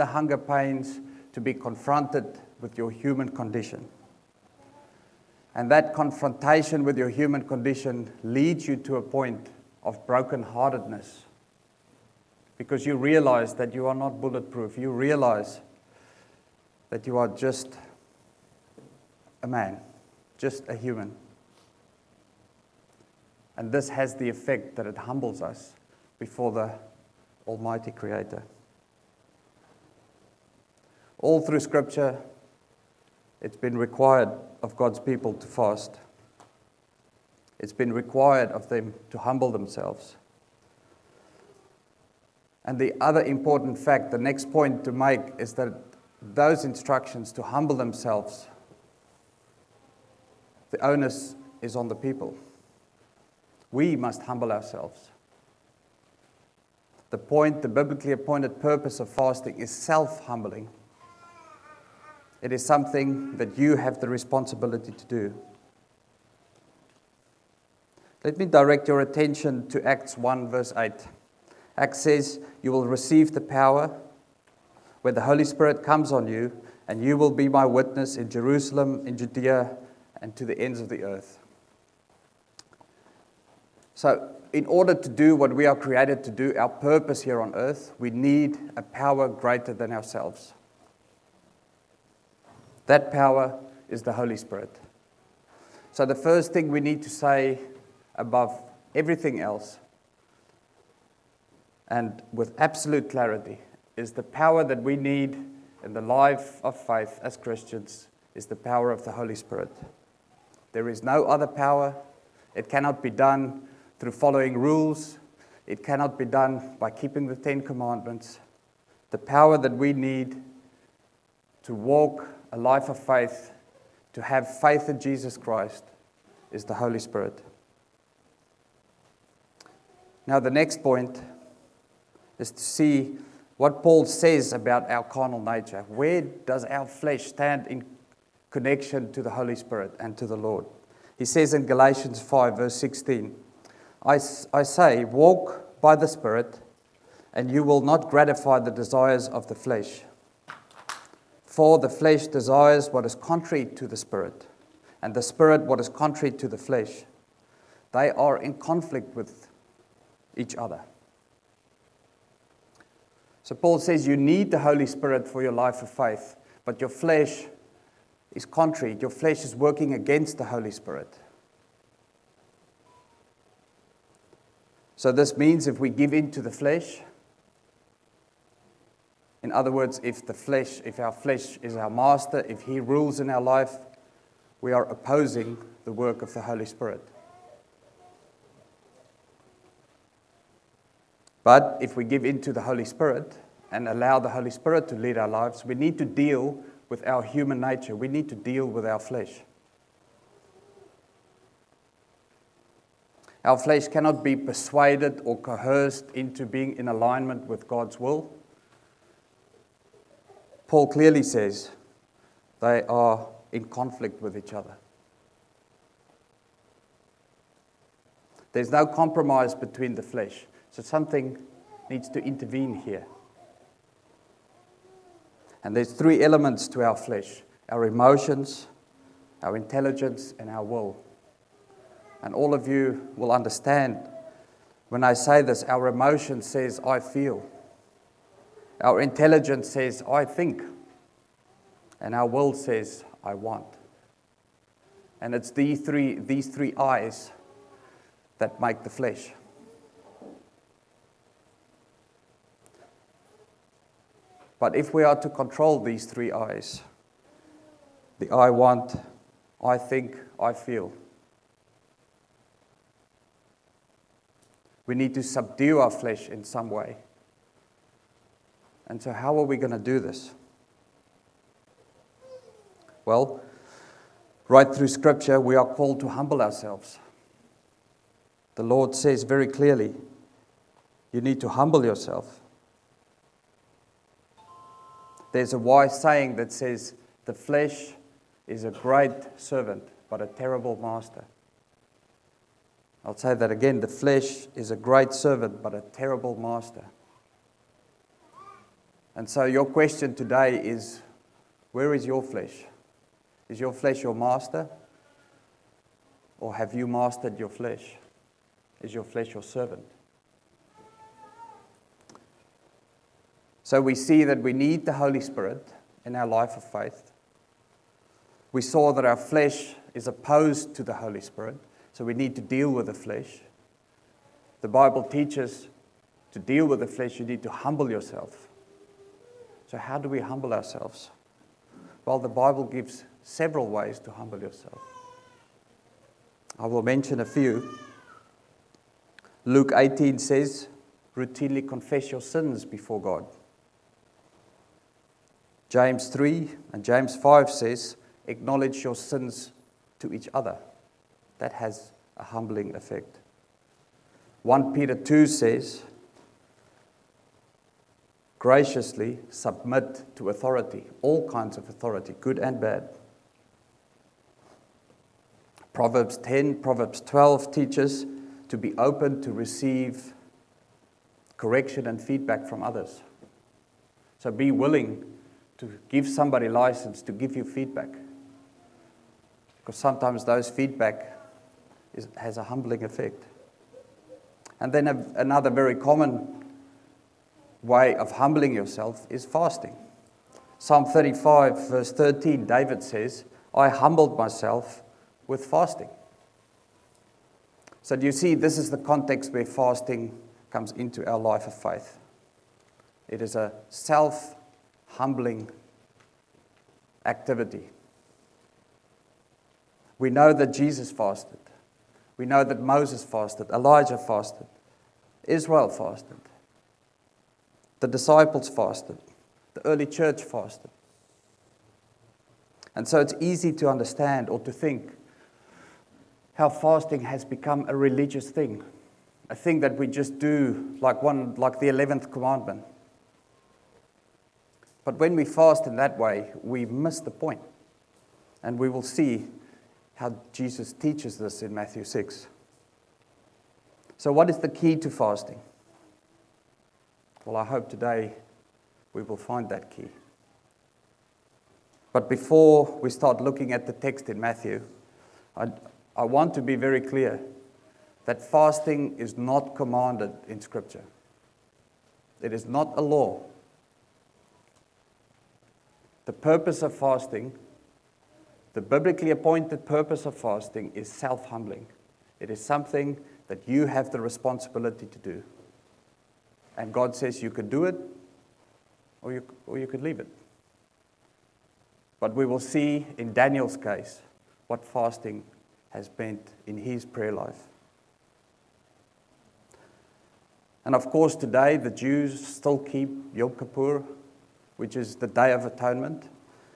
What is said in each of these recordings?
the hunger pains, to be confronted with your human condition. And that confrontation with your human condition leads you to a point of brokenheartedness because you realize that you are not bulletproof. You realize that you are just a man, just a human. And this has the effect that it humbles us before the Almighty Creator. All through Scripture, it's been required of God's people to fast. It's been required of them to humble themselves. And the other important fact, the next point to make, is that those instructions to humble themselves, the onus is on the people. We must humble ourselves. The point, the biblically appointed purpose of fasting is self humbling. It is something that you have the responsibility to do. Let me direct your attention to Acts 1, verse 8. Acts says, You will receive the power when the Holy Spirit comes on you, and you will be my witness in Jerusalem, in Judea, and to the ends of the earth. So, in order to do what we are created to do, our purpose here on earth, we need a power greater than ourselves. That power is the Holy Spirit. So, the first thing we need to say above everything else, and with absolute clarity, is the power that we need in the life of faith as Christians is the power of the Holy Spirit. There is no other power. It cannot be done through following rules. It cannot be done by keeping the Ten Commandments. The power that we need to walk a life of faith, to have faith in Jesus Christ, is the Holy Spirit. Now, the next point is to see what Paul says about our carnal nature. Where does our flesh stand in connection to the Holy Spirit and to the Lord? He says in Galatians 5, verse 16, I, I say, walk by the Spirit, and you will not gratify the desires of the flesh. For the flesh desires what is contrary to the Spirit, and the Spirit what is contrary to the flesh. They are in conflict with each other. So Paul says you need the Holy Spirit for your life of faith, but your flesh is contrary. Your flesh is working against the Holy Spirit. So this means if we give in to the flesh, in other words, if the flesh, if our flesh is our master, if he rules in our life, we are opposing the work of the Holy Spirit. But if we give in to the Holy Spirit and allow the Holy Spirit to lead our lives, we need to deal with our human nature. We need to deal with our flesh. Our flesh cannot be persuaded or coerced into being in alignment with God's will. Paul clearly says they are in conflict with each other. There's no compromise between the flesh. So something needs to intervene here. And there's three elements to our flesh our emotions, our intelligence, and our will. And all of you will understand when I say this our emotion says, I feel. Our intelligence says, I think. And our will says, I want. And it's these three, these three eyes that make the flesh. But if we are to control these three eyes, the I want, I think, I feel, we need to subdue our flesh in some way. And so, how are we going to do this? Well, right through Scripture, we are called to humble ourselves. The Lord says very clearly, you need to humble yourself. There's a wise saying that says, the flesh is a great servant, but a terrible master. I'll say that again. The flesh is a great servant, but a terrible master. And so, your question today is where is your flesh? Is your flesh your master? Or have you mastered your flesh? Is your flesh your servant? So we see that we need the Holy Spirit in our life of faith. We saw that our flesh is opposed to the Holy Spirit, so we need to deal with the flesh. The Bible teaches to deal with the flesh, you need to humble yourself. So, how do we humble ourselves? Well, the Bible gives several ways to humble yourself. I will mention a few. Luke 18 says, routinely confess your sins before God. James 3 and James 5 says, acknowledge your sins to each other. That has a humbling effect. 1 Peter 2 says, graciously submit to authority, all kinds of authority, good and bad. Proverbs 10, Proverbs 12 teaches to be open to receive correction and feedback from others. So be willing to give somebody license to give you feedback. Because sometimes those feedback is, has a humbling effect. And then a, another very common way of humbling yourself is fasting. Psalm 35, verse 13, David says, I humbled myself with fasting. So, do you see, this is the context where fasting comes into our life of faith. It is a self humbling activity. We know that Jesus fasted. We know that Moses fasted, Elijah fasted, Israel fasted. The disciples fasted. The early church fasted. And so it's easy to understand or to think how fasting has become a religious thing, a thing that we just do like one like the 11th commandment. But when we fast in that way, we miss the point. And we will see how Jesus teaches this in Matthew 6. So, what is the key to fasting? Well, I hope today we will find that key. But before we start looking at the text in Matthew, I, I want to be very clear that fasting is not commanded in Scripture. It is not a law. The purpose of fasting, the biblically appointed purpose of fasting, is self humbling. It is something that you have the responsibility to do. And God says you could do it or you, or you could leave it. But we will see in Daniel's case what fasting has meant in his prayer life. And of course, today the Jews still keep Yom Kippur, which is the Day of Atonement.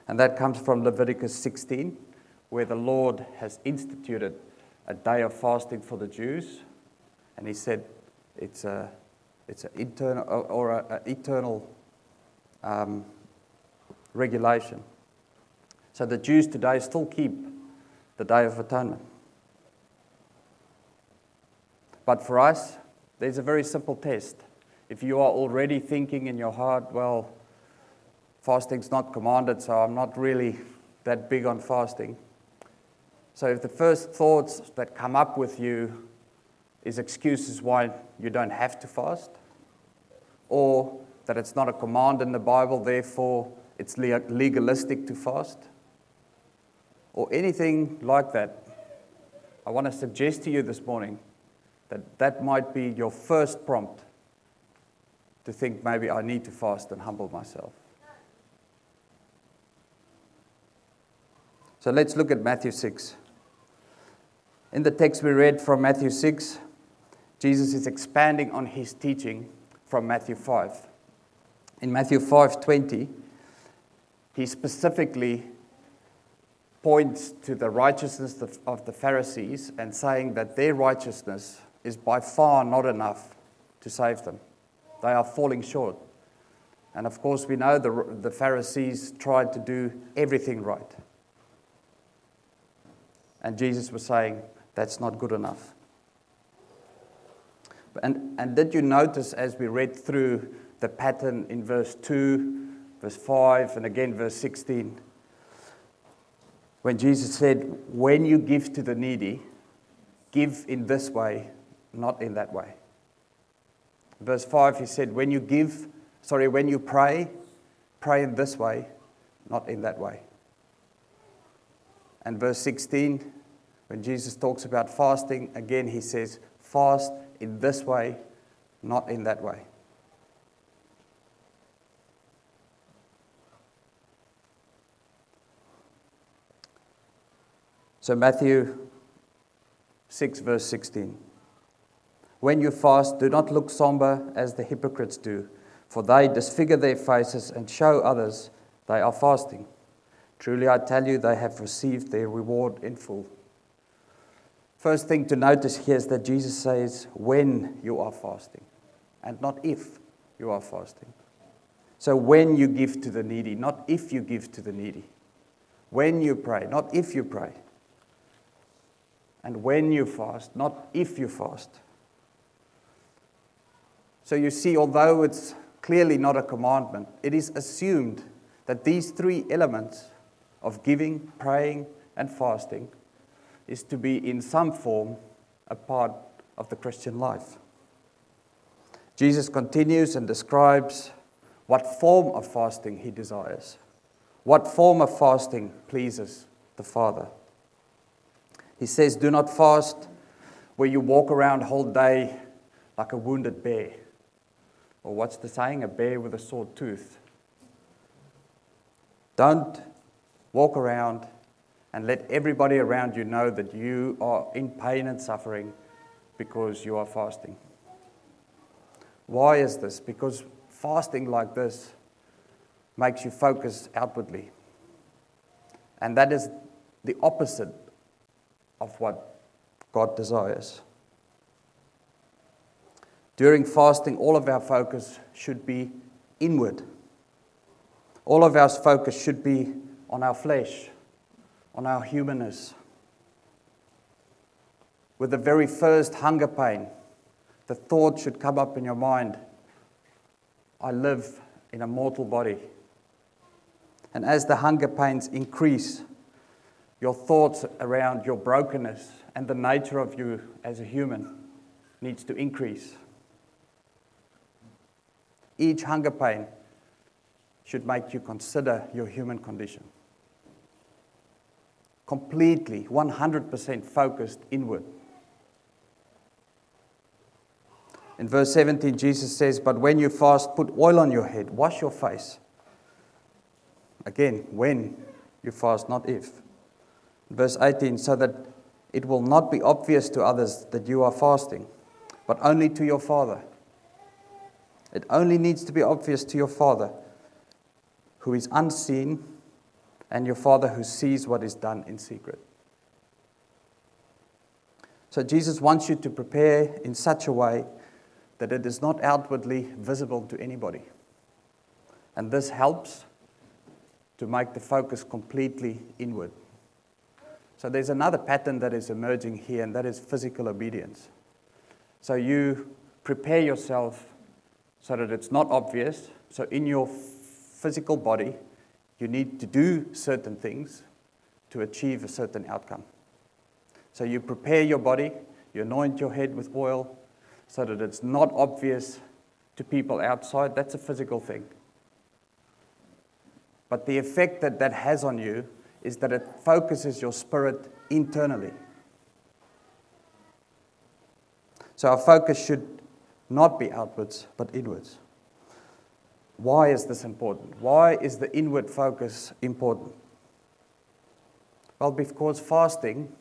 And that comes from Leviticus 16, where the Lord has instituted a day of fasting for the Jews. And he said it's a it's an internal or an eternal um, regulation. So the Jews today still keep the Day of Atonement. But for us, there's a very simple test. If you are already thinking in your heart, well, fasting's not commanded, so I'm not really that big on fasting. So if the first thoughts that come up with you is excuses why you don't have to fast, or that it's not a command in the Bible, therefore it's legalistic to fast, or anything like that, I want to suggest to you this morning that that might be your first prompt to think maybe I need to fast and humble myself. So let's look at Matthew 6. In the text we read from Matthew 6, Jesus is expanding on his teaching from Matthew 5. In Matthew 5:20, he specifically points to the righteousness of the Pharisees and saying that their righteousness is by far not enough to save them. They are falling short. And of course, we know the, the Pharisees tried to do everything right. And Jesus was saying, that's not good enough. And, and did you notice as we read through the pattern in verse 2, verse 5, and again verse 16. When Jesus said, When you give to the needy, give in this way, not in that way. Verse 5, he said, When you give, sorry, when you pray, pray in this way, not in that way. And verse 16, when Jesus talks about fasting, again he says, Fast in this way, not in that way. So, Matthew 6, verse 16. When you fast, do not look somber as the hypocrites do, for they disfigure their faces and show others they are fasting. Truly, I tell you, they have received their reward in full. First thing to notice here is that Jesus says, when you are fasting, and not if you are fasting. So, when you give to the needy, not if you give to the needy. When you pray, not if you pray. And when you fast, not if you fast. So, you see, although it's clearly not a commandment, it is assumed that these three elements of giving, praying, and fasting is to be in some form a part of the Christian life. Jesus continues and describes what form of fasting he desires, what form of fasting pleases the Father. He says, Do not fast where you walk around whole day like a wounded bear. Or what's the saying? A bear with a sore tooth. Don't walk around and let everybody around you know that you are in pain and suffering because you are fasting. Why is this? Because fasting like this makes you focus outwardly. And that is the opposite of what God desires. During fasting, all of our focus should be inward. All of our focus should be on our flesh on our humanness. With the very first hunger pain, the thought should come up in your mind I live in a mortal body. And as the hunger pains increase, your thoughts around your brokenness and the nature of you as a human needs to increase. Each hunger pain should make you consider your human condition completely, 100% focused inward. In verse 17, Jesus says, But when you fast, put oil on your head, wash your face. Again, when you fast, not if. Verse 18, so that it will not be obvious to others that you are fasting, but only to your Father. It only needs to be obvious to your Father, who is unseen and your Father who sees what is done in secret. So Jesus wants you to prepare in such a way that it is not outwardly visible to anybody. And this helps to make the focus completely inward. So there's another pattern that is emerging here, and that is physical obedience. So you prepare yourself so that it's not obvious. So in your physical body, you need to do certain things to achieve a certain outcome. So you prepare your body, you anoint your head with oil so that it's not obvious to people outside. That's a physical thing. But the effect that that has on you is that it focuses your spirit internally. So our focus should not be outwards, but inwards. Why is this important? Why is the inward focus important? Well, because fasting,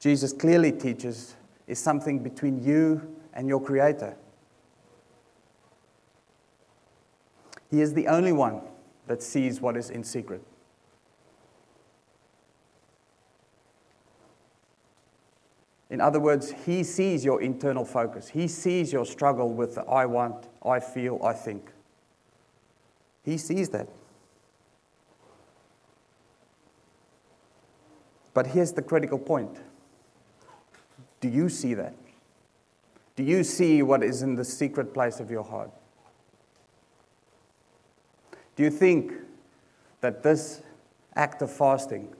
Jesus clearly teaches, is something between you and your Creator. He is the only one that sees what is in secret. In other words, He sees your internal focus. He sees your struggle with the I want, I feel, I think. He sees that. But here's the critical point Do you see that? Do you see what is in the secret place of your heart? Do you think that this act of fasting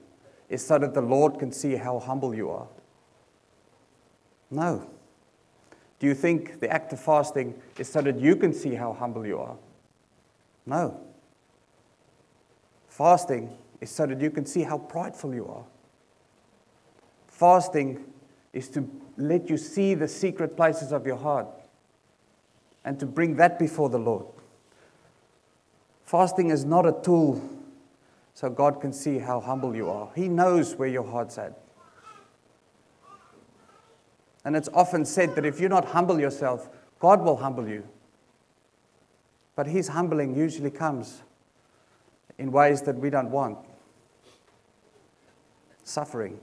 is so that the Lord can see how humble you are? No. Do you think the act of fasting is so that you can see how humble you are? No. Fasting is so that you can see how prideful you are. Fasting is to let you see the secret places of your heart and to bring that before the Lord. Fasting is not a tool so God can see how humble you are. He knows where your heart's at. And it's often said that if you not humble yourself, God will humble you. But His humbling usually comes in ways that we don't want suffering.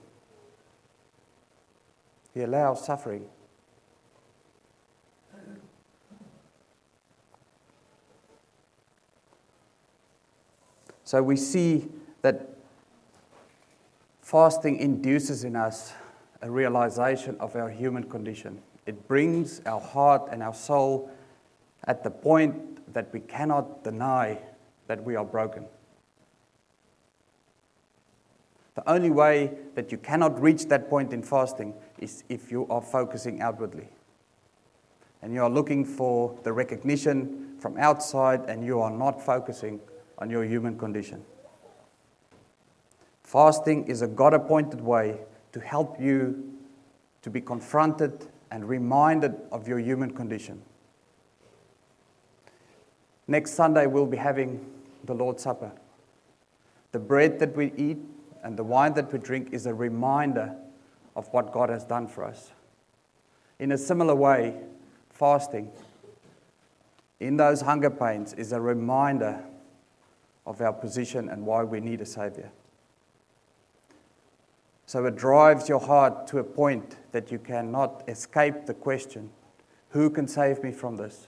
He allows suffering. So we see that fasting induces in us a realization of our human condition. It brings our heart and our soul at the point that we cannot deny that we are broken. The only way that you cannot reach that point in fasting is if you are focusing outwardly. And you are looking for the recognition from outside and you are not focusing on your human condition. Fasting is a God appointed way to help you to be confronted and reminded of your human condition. Next Sunday, we'll be having the Lord's Supper. The bread that we eat and the wine that we drink is a reminder of what God has done for us. In a similar way, fasting in those hunger pains is a reminder of our position and why we need a Savior. So it drives your heart to a point that you cannot escape the question who can save me from this?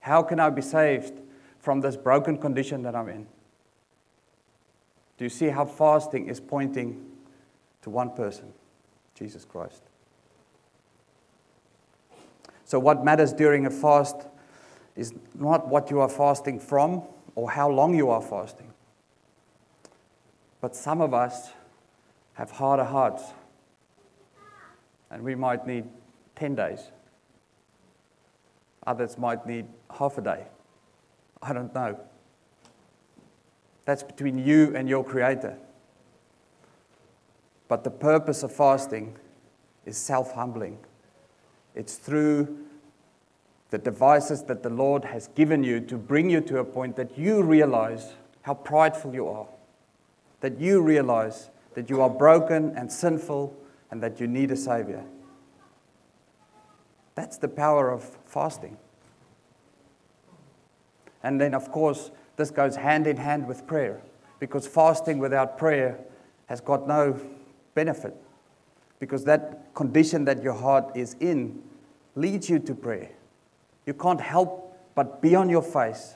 How can I be saved from this broken condition that I'm in? Do you see how fasting is pointing to one person, Jesus Christ? So, what matters during a fast is not what you are fasting from or how long you are fasting. But some of us have harder hearts. And we might need 10 days. Others might need half a day. I don't know. That's between you and your Creator. But the purpose of fasting is self humbling. It's through the devices that the Lord has given you to bring you to a point that you realize how prideful you are, that you realize that you are broken and sinful and that you need a Savior. That's the power of fasting. And then, of course, this goes hand in hand with prayer because fasting without prayer has got no benefit because that condition that your heart is in leads you to prayer. You can't help but be on your face,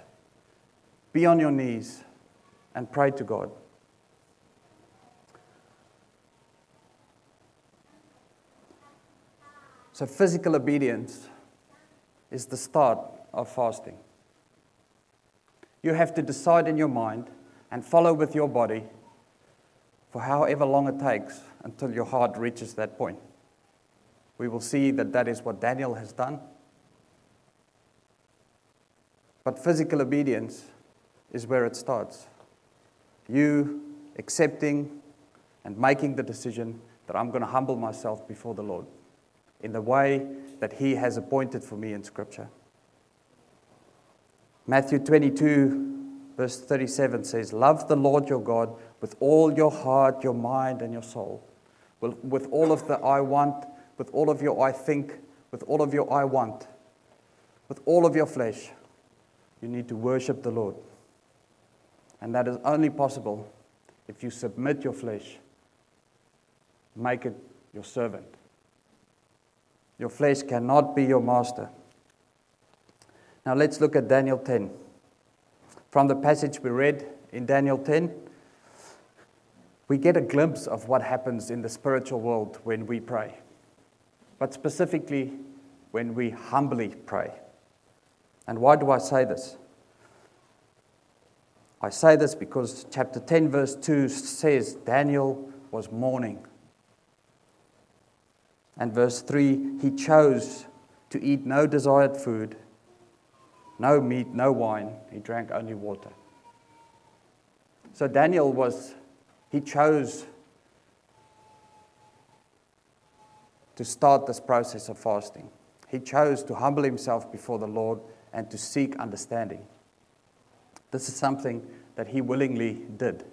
be on your knees, and pray to God. So, physical obedience is the start of fasting. You have to decide in your mind and follow with your body for however long it takes until your heart reaches that point. We will see that that is what Daniel has done. But physical obedience is where it starts. You accepting and making the decision that I'm going to humble myself before the Lord in the way that He has appointed for me in Scripture. Matthew 22, verse 37 says, Love the Lord your God with all your heart, your mind, and your soul. With all of the I want, with all of your I think, with all of your I want, with all of your flesh, you need to worship the Lord. And that is only possible if you submit your flesh, make it your servant. Your flesh cannot be your master. Now let's look at Daniel 10. From the passage we read in Daniel 10, we get a glimpse of what happens in the spiritual world when we pray, but specifically when we humbly pray. And why do I say this? I say this because chapter 10, verse 2 says Daniel was mourning. And verse 3 he chose to eat no desired food, no meat, no wine. He drank only water. So Daniel was, he chose to start this process of fasting. He chose to humble himself before the Lord and to seek understanding. This is something that he willingly did.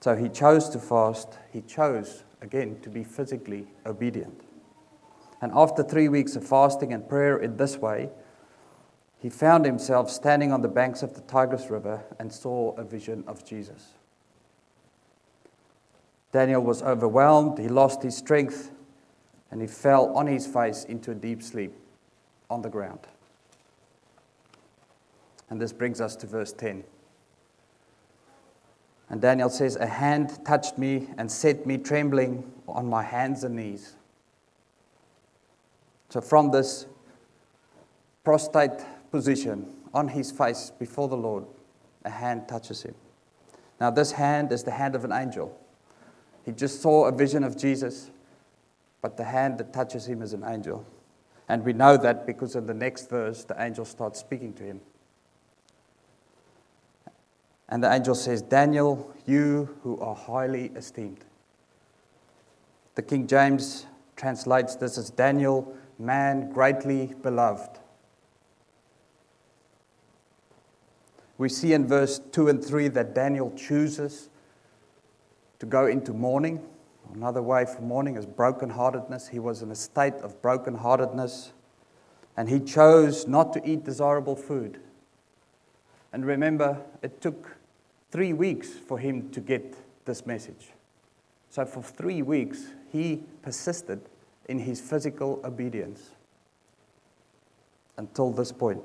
So he chose to fast. He chose, again, to be physically obedient. And after three weeks of fasting and prayer in this way, he found himself standing on the banks of the Tigris River and saw a vision of Jesus. Daniel was overwhelmed, he lost his strength, and he fell on his face into a deep sleep on the ground. And this brings us to verse 10. And Daniel says, A hand touched me and set me trembling on my hands and knees. So, from this prostrate position on his face before the Lord, a hand touches him. Now, this hand is the hand of an angel. He just saw a vision of Jesus, but the hand that touches him is an angel. And we know that because in the next verse, the angel starts speaking to him. And the angel says, Daniel, you who are highly esteemed. The King James translates this as Daniel, man greatly beloved. We see in verse 2 and 3 that Daniel chooses to go into mourning. Another way for mourning is brokenheartedness. He was in a state of brokenheartedness, and he chose not to eat desirable food. And remember, it took three weeks for him to get this message. So, for three weeks, he persisted in his physical obedience until this point.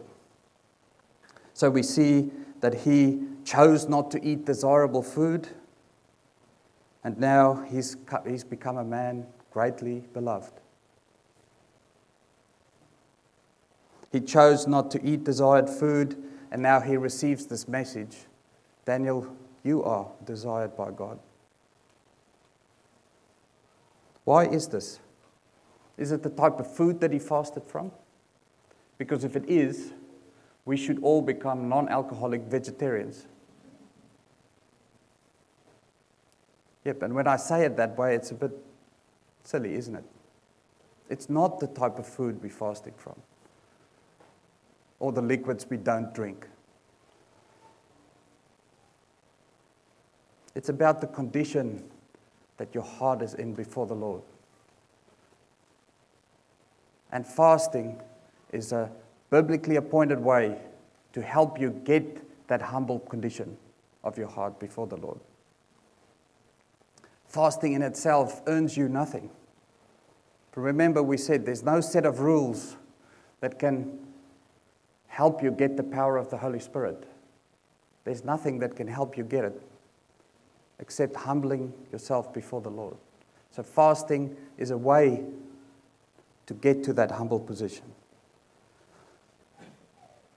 So we see that he chose not to eat desirable food, and now he's, he's become a man greatly beloved. He chose not to eat desired food, and now he receives this message Daniel, you are desired by God. Why is this? Is it the type of food that he fasted from? Because if it is, we should all become non alcoholic vegetarians. Yep, and when I say it that way, it's a bit silly, isn't it? It's not the type of food we're fasting from or the liquids we don't drink. It's about the condition that your heart is in before the Lord. And fasting is a biblically appointed way to help you get that humble condition of your heart before the Lord. Fasting in itself earns you nothing. But remember, we said there's no set of rules that can help you get the power of the Holy Spirit. There's nothing that can help you get it except humbling yourself before the Lord. So, fasting is a way to get to that humble position.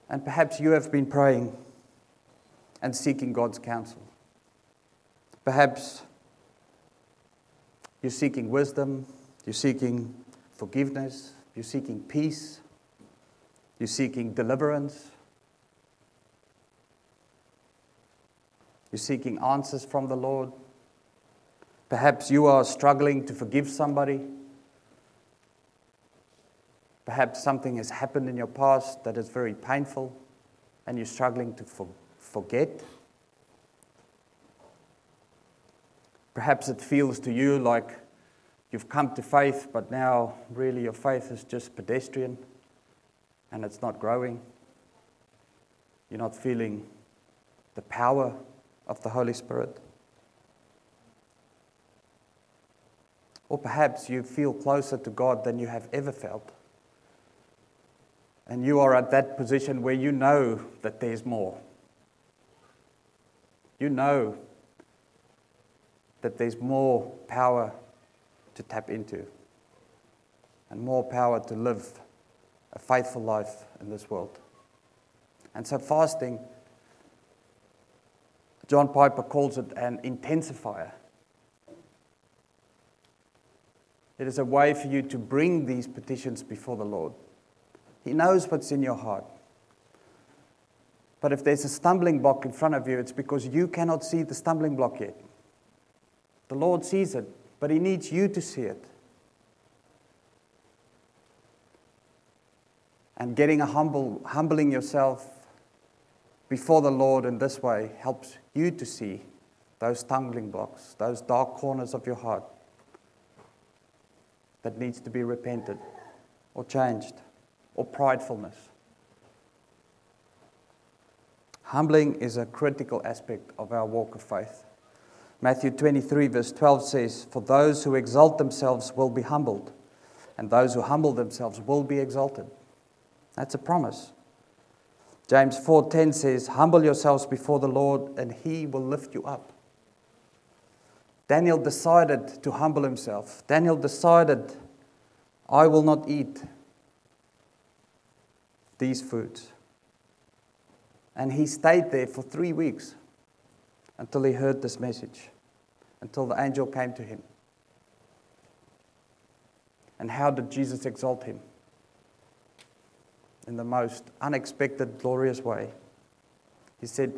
And perhaps you have been praying and seeking God's counsel. Perhaps you're seeking wisdom, you're seeking forgiveness, you're seeking peace, you're seeking deliverance, you're seeking answers from the Lord. Perhaps you are struggling to forgive somebody. Perhaps something has happened in your past that is very painful and you're struggling to for- forget. Perhaps it feels to you like you've come to faith, but now really your faith is just pedestrian and it's not growing. You're not feeling the power of the Holy Spirit. Or perhaps you feel closer to God than you have ever felt. And you are at that position where you know that there's more. You know that there's more power to tap into and more power to live a faithful life in this world. And so, fasting, John Piper calls it an intensifier. It is a way for you to bring these petitions before the Lord. He knows what's in your heart. But if there's a stumbling block in front of you, it's because you cannot see the stumbling block yet. The Lord sees it, but He needs you to see it. And getting a humble, humbling yourself before the Lord in this way helps you to see those stumbling blocks, those dark corners of your heart that needs to be repented or changed or pridefulness. Humbling is a critical aspect of our walk of faith. Matthew 23, verse 12 says, For those who exalt themselves will be humbled, and those who humble themselves will be exalted. That's a promise. James 4:10 says, "Humble yourselves before the Lord, and he will lift you up." Daniel decided to humble himself. Daniel decided, "I will not eat these foods." And he stayed there for three weeks until he heard this message, until the angel came to him. And how did Jesus exalt him? In the most unexpected, glorious way. He said,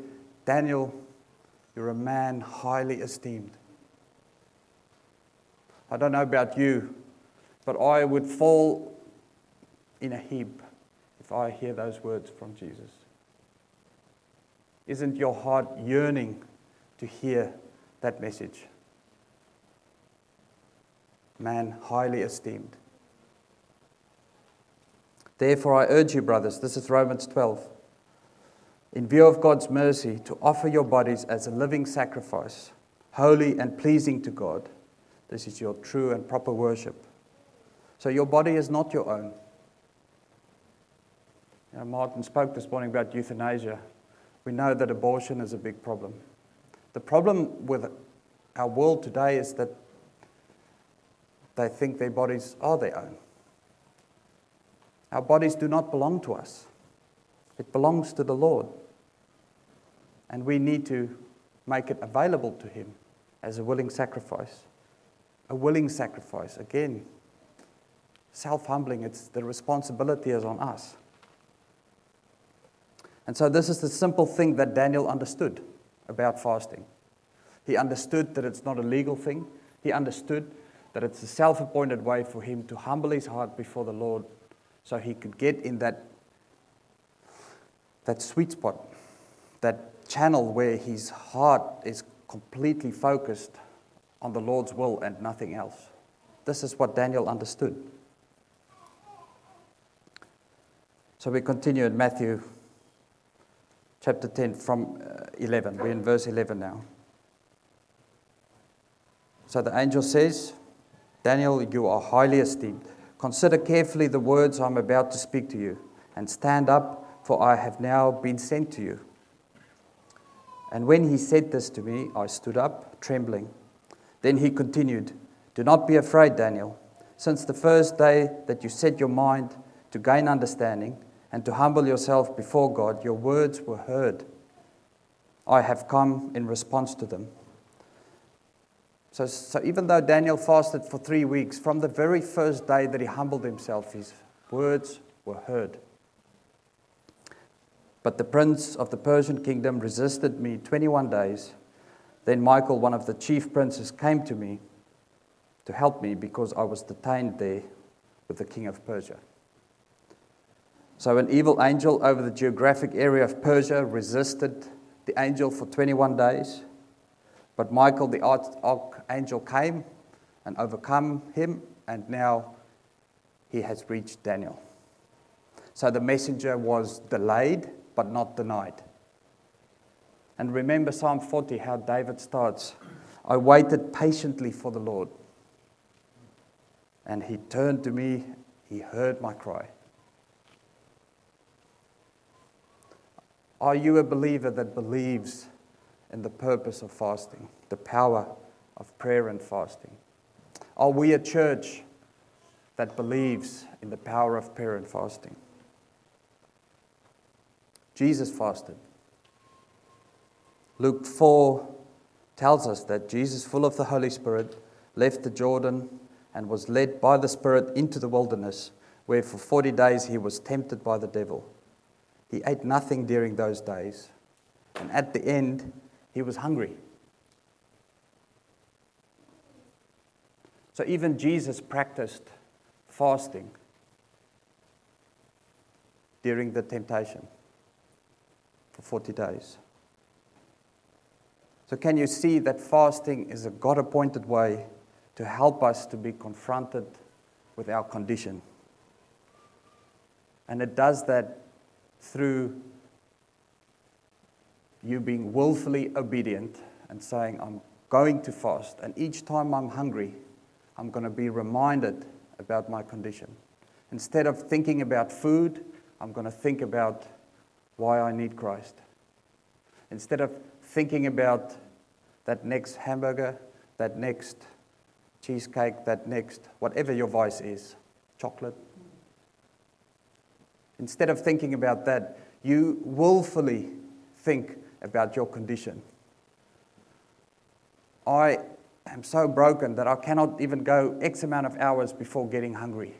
Daniel, you're a man highly esteemed. I don't know about you, but I would fall in a heap if I hear those words from Jesus. Isn't your heart yearning to hear that message? Man, highly esteemed. Therefore, I urge you, brothers, this is Romans 12, in view of God's mercy, to offer your bodies as a living sacrifice, holy and pleasing to God. This is your true and proper worship. So, your body is not your own. You know, Martin spoke this morning about euthanasia. We know that abortion is a big problem. The problem with our world today is that they think their bodies are their own. Our bodies do not belong to us, it belongs to the Lord. And we need to make it available to Him as a willing sacrifice. A willing sacrifice. Again, self humbling, it's the responsibility is on us. And so, this is the simple thing that Daniel understood about fasting. He understood that it's not a legal thing, he understood that it's a self appointed way for him to humble his heart before the Lord so he could get in that, that sweet spot, that channel where his heart is completely focused on the Lord's will and nothing else. This is what Daniel understood. So we continue in Matthew chapter 10 from uh, 11. We're in verse 11 now. So the angel says, Daniel, you are highly esteemed. Consider carefully the words I'm about to speak to you, and stand up, for I have now been sent to you. And when he said this to me, I stood up, trembling. Then he continued, Do not be afraid, Daniel. Since the first day that you set your mind to gain understanding, and to humble yourself before God, your words were heard. I have come in response to them. So, so even though Daniel fasted for three weeks, from the very first day that he humbled himself, his words were heard. But the prince of the Persian kingdom resisted me 21 days. Then Michael, one of the chief princes, came to me to help me because I was detained there with the king of Persia. So, an evil angel over the geographic area of Persia resisted the angel for 21 days. But Michael, the archangel, came and overcome him, and now he has reached Daniel. So the messenger was delayed, but not denied. And remember Psalm 40, how David starts I waited patiently for the Lord, and he turned to me, he heard my cry. Are you a believer that believes in the purpose of fasting, the power of prayer and fasting? Are we a church that believes in the power of prayer and fasting? Jesus fasted. Luke 4 tells us that Jesus, full of the Holy Spirit, left the Jordan and was led by the Spirit into the wilderness, where for 40 days he was tempted by the devil. He ate nothing during those days, and at the end, he was hungry. So even Jesus practiced fasting during the temptation for 40 days. So, can you see that fasting is a God appointed way to help us to be confronted with our condition? And it does that through you being willfully obedient and saying, I'm going to fast. And each time I'm hungry, I'm going to be reminded about my condition. Instead of thinking about food, I'm going to think about why I need Christ. Instead of thinking about that next hamburger, that next cheesecake, that next whatever your vice is, chocolate. Instead of thinking about that, you willfully think about your condition. I am so broken that I cannot even go X amount of hours before getting hungry.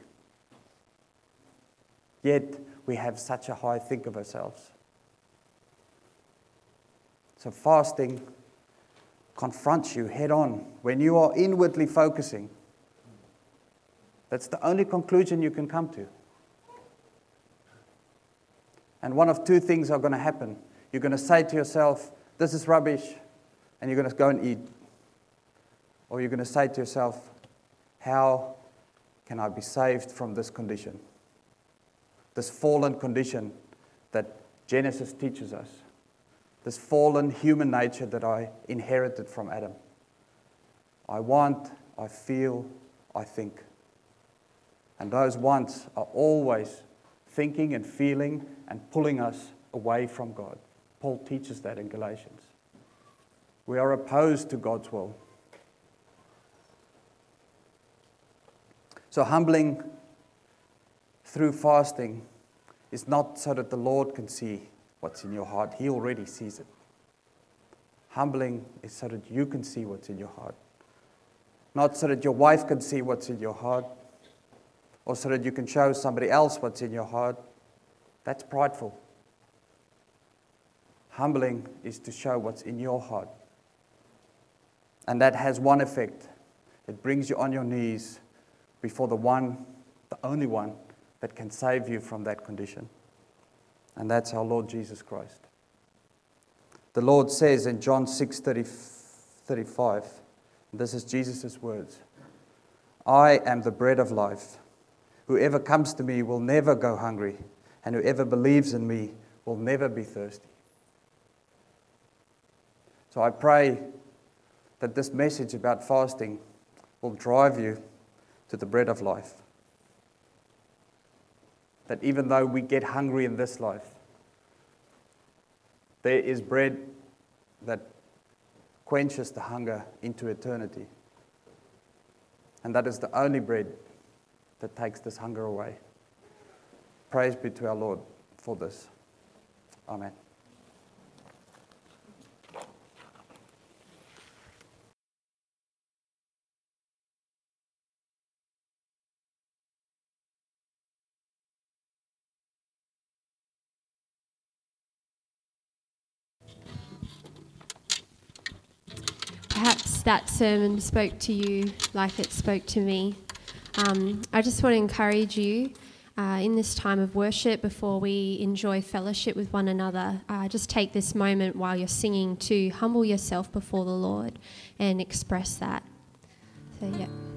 Yet we have such a high think of ourselves. So, fasting confronts you head on when you are inwardly focusing. That's the only conclusion you can come to. And one of two things are going to happen. You're going to say to yourself, This is rubbish, and you're going to go and eat. Or you're going to say to yourself, How can I be saved from this condition? This fallen condition that Genesis teaches us this fallen human nature that I inherited from Adam. I want, I feel, I think. And those wants are always thinking and feeling and pulling us away from God. Paul teaches that in Galatians. We are opposed to God's will. So, humbling through fasting is not so that the Lord can see what's in your heart. He already sees it. Humbling is so that you can see what's in your heart. Not so that your wife can see what's in your heart, or so that you can show somebody else what's in your heart. That's prideful. Humbling is to show what's in your heart. And that has one effect it brings you on your knees before the one, the only one that can save you from that condition and that's our Lord Jesus Christ. The Lord says in John 6 30, 35, this is Jesus' words I am the bread of life. Whoever comes to me will never go hungry, and whoever believes in me will never be thirsty. So I pray that this message about fasting will drive you to the bread of life that even though we get hungry in this life, there is bread that quenches the hunger into eternity. And that is the only bread that takes this hunger away. Praise be to our Lord for this. Amen. That sermon spoke to you like it spoke to me. Um, I just want to encourage you uh, in this time of worship before we enjoy fellowship with one another. Uh, just take this moment while you're singing to humble yourself before the Lord and express that. So, yeah.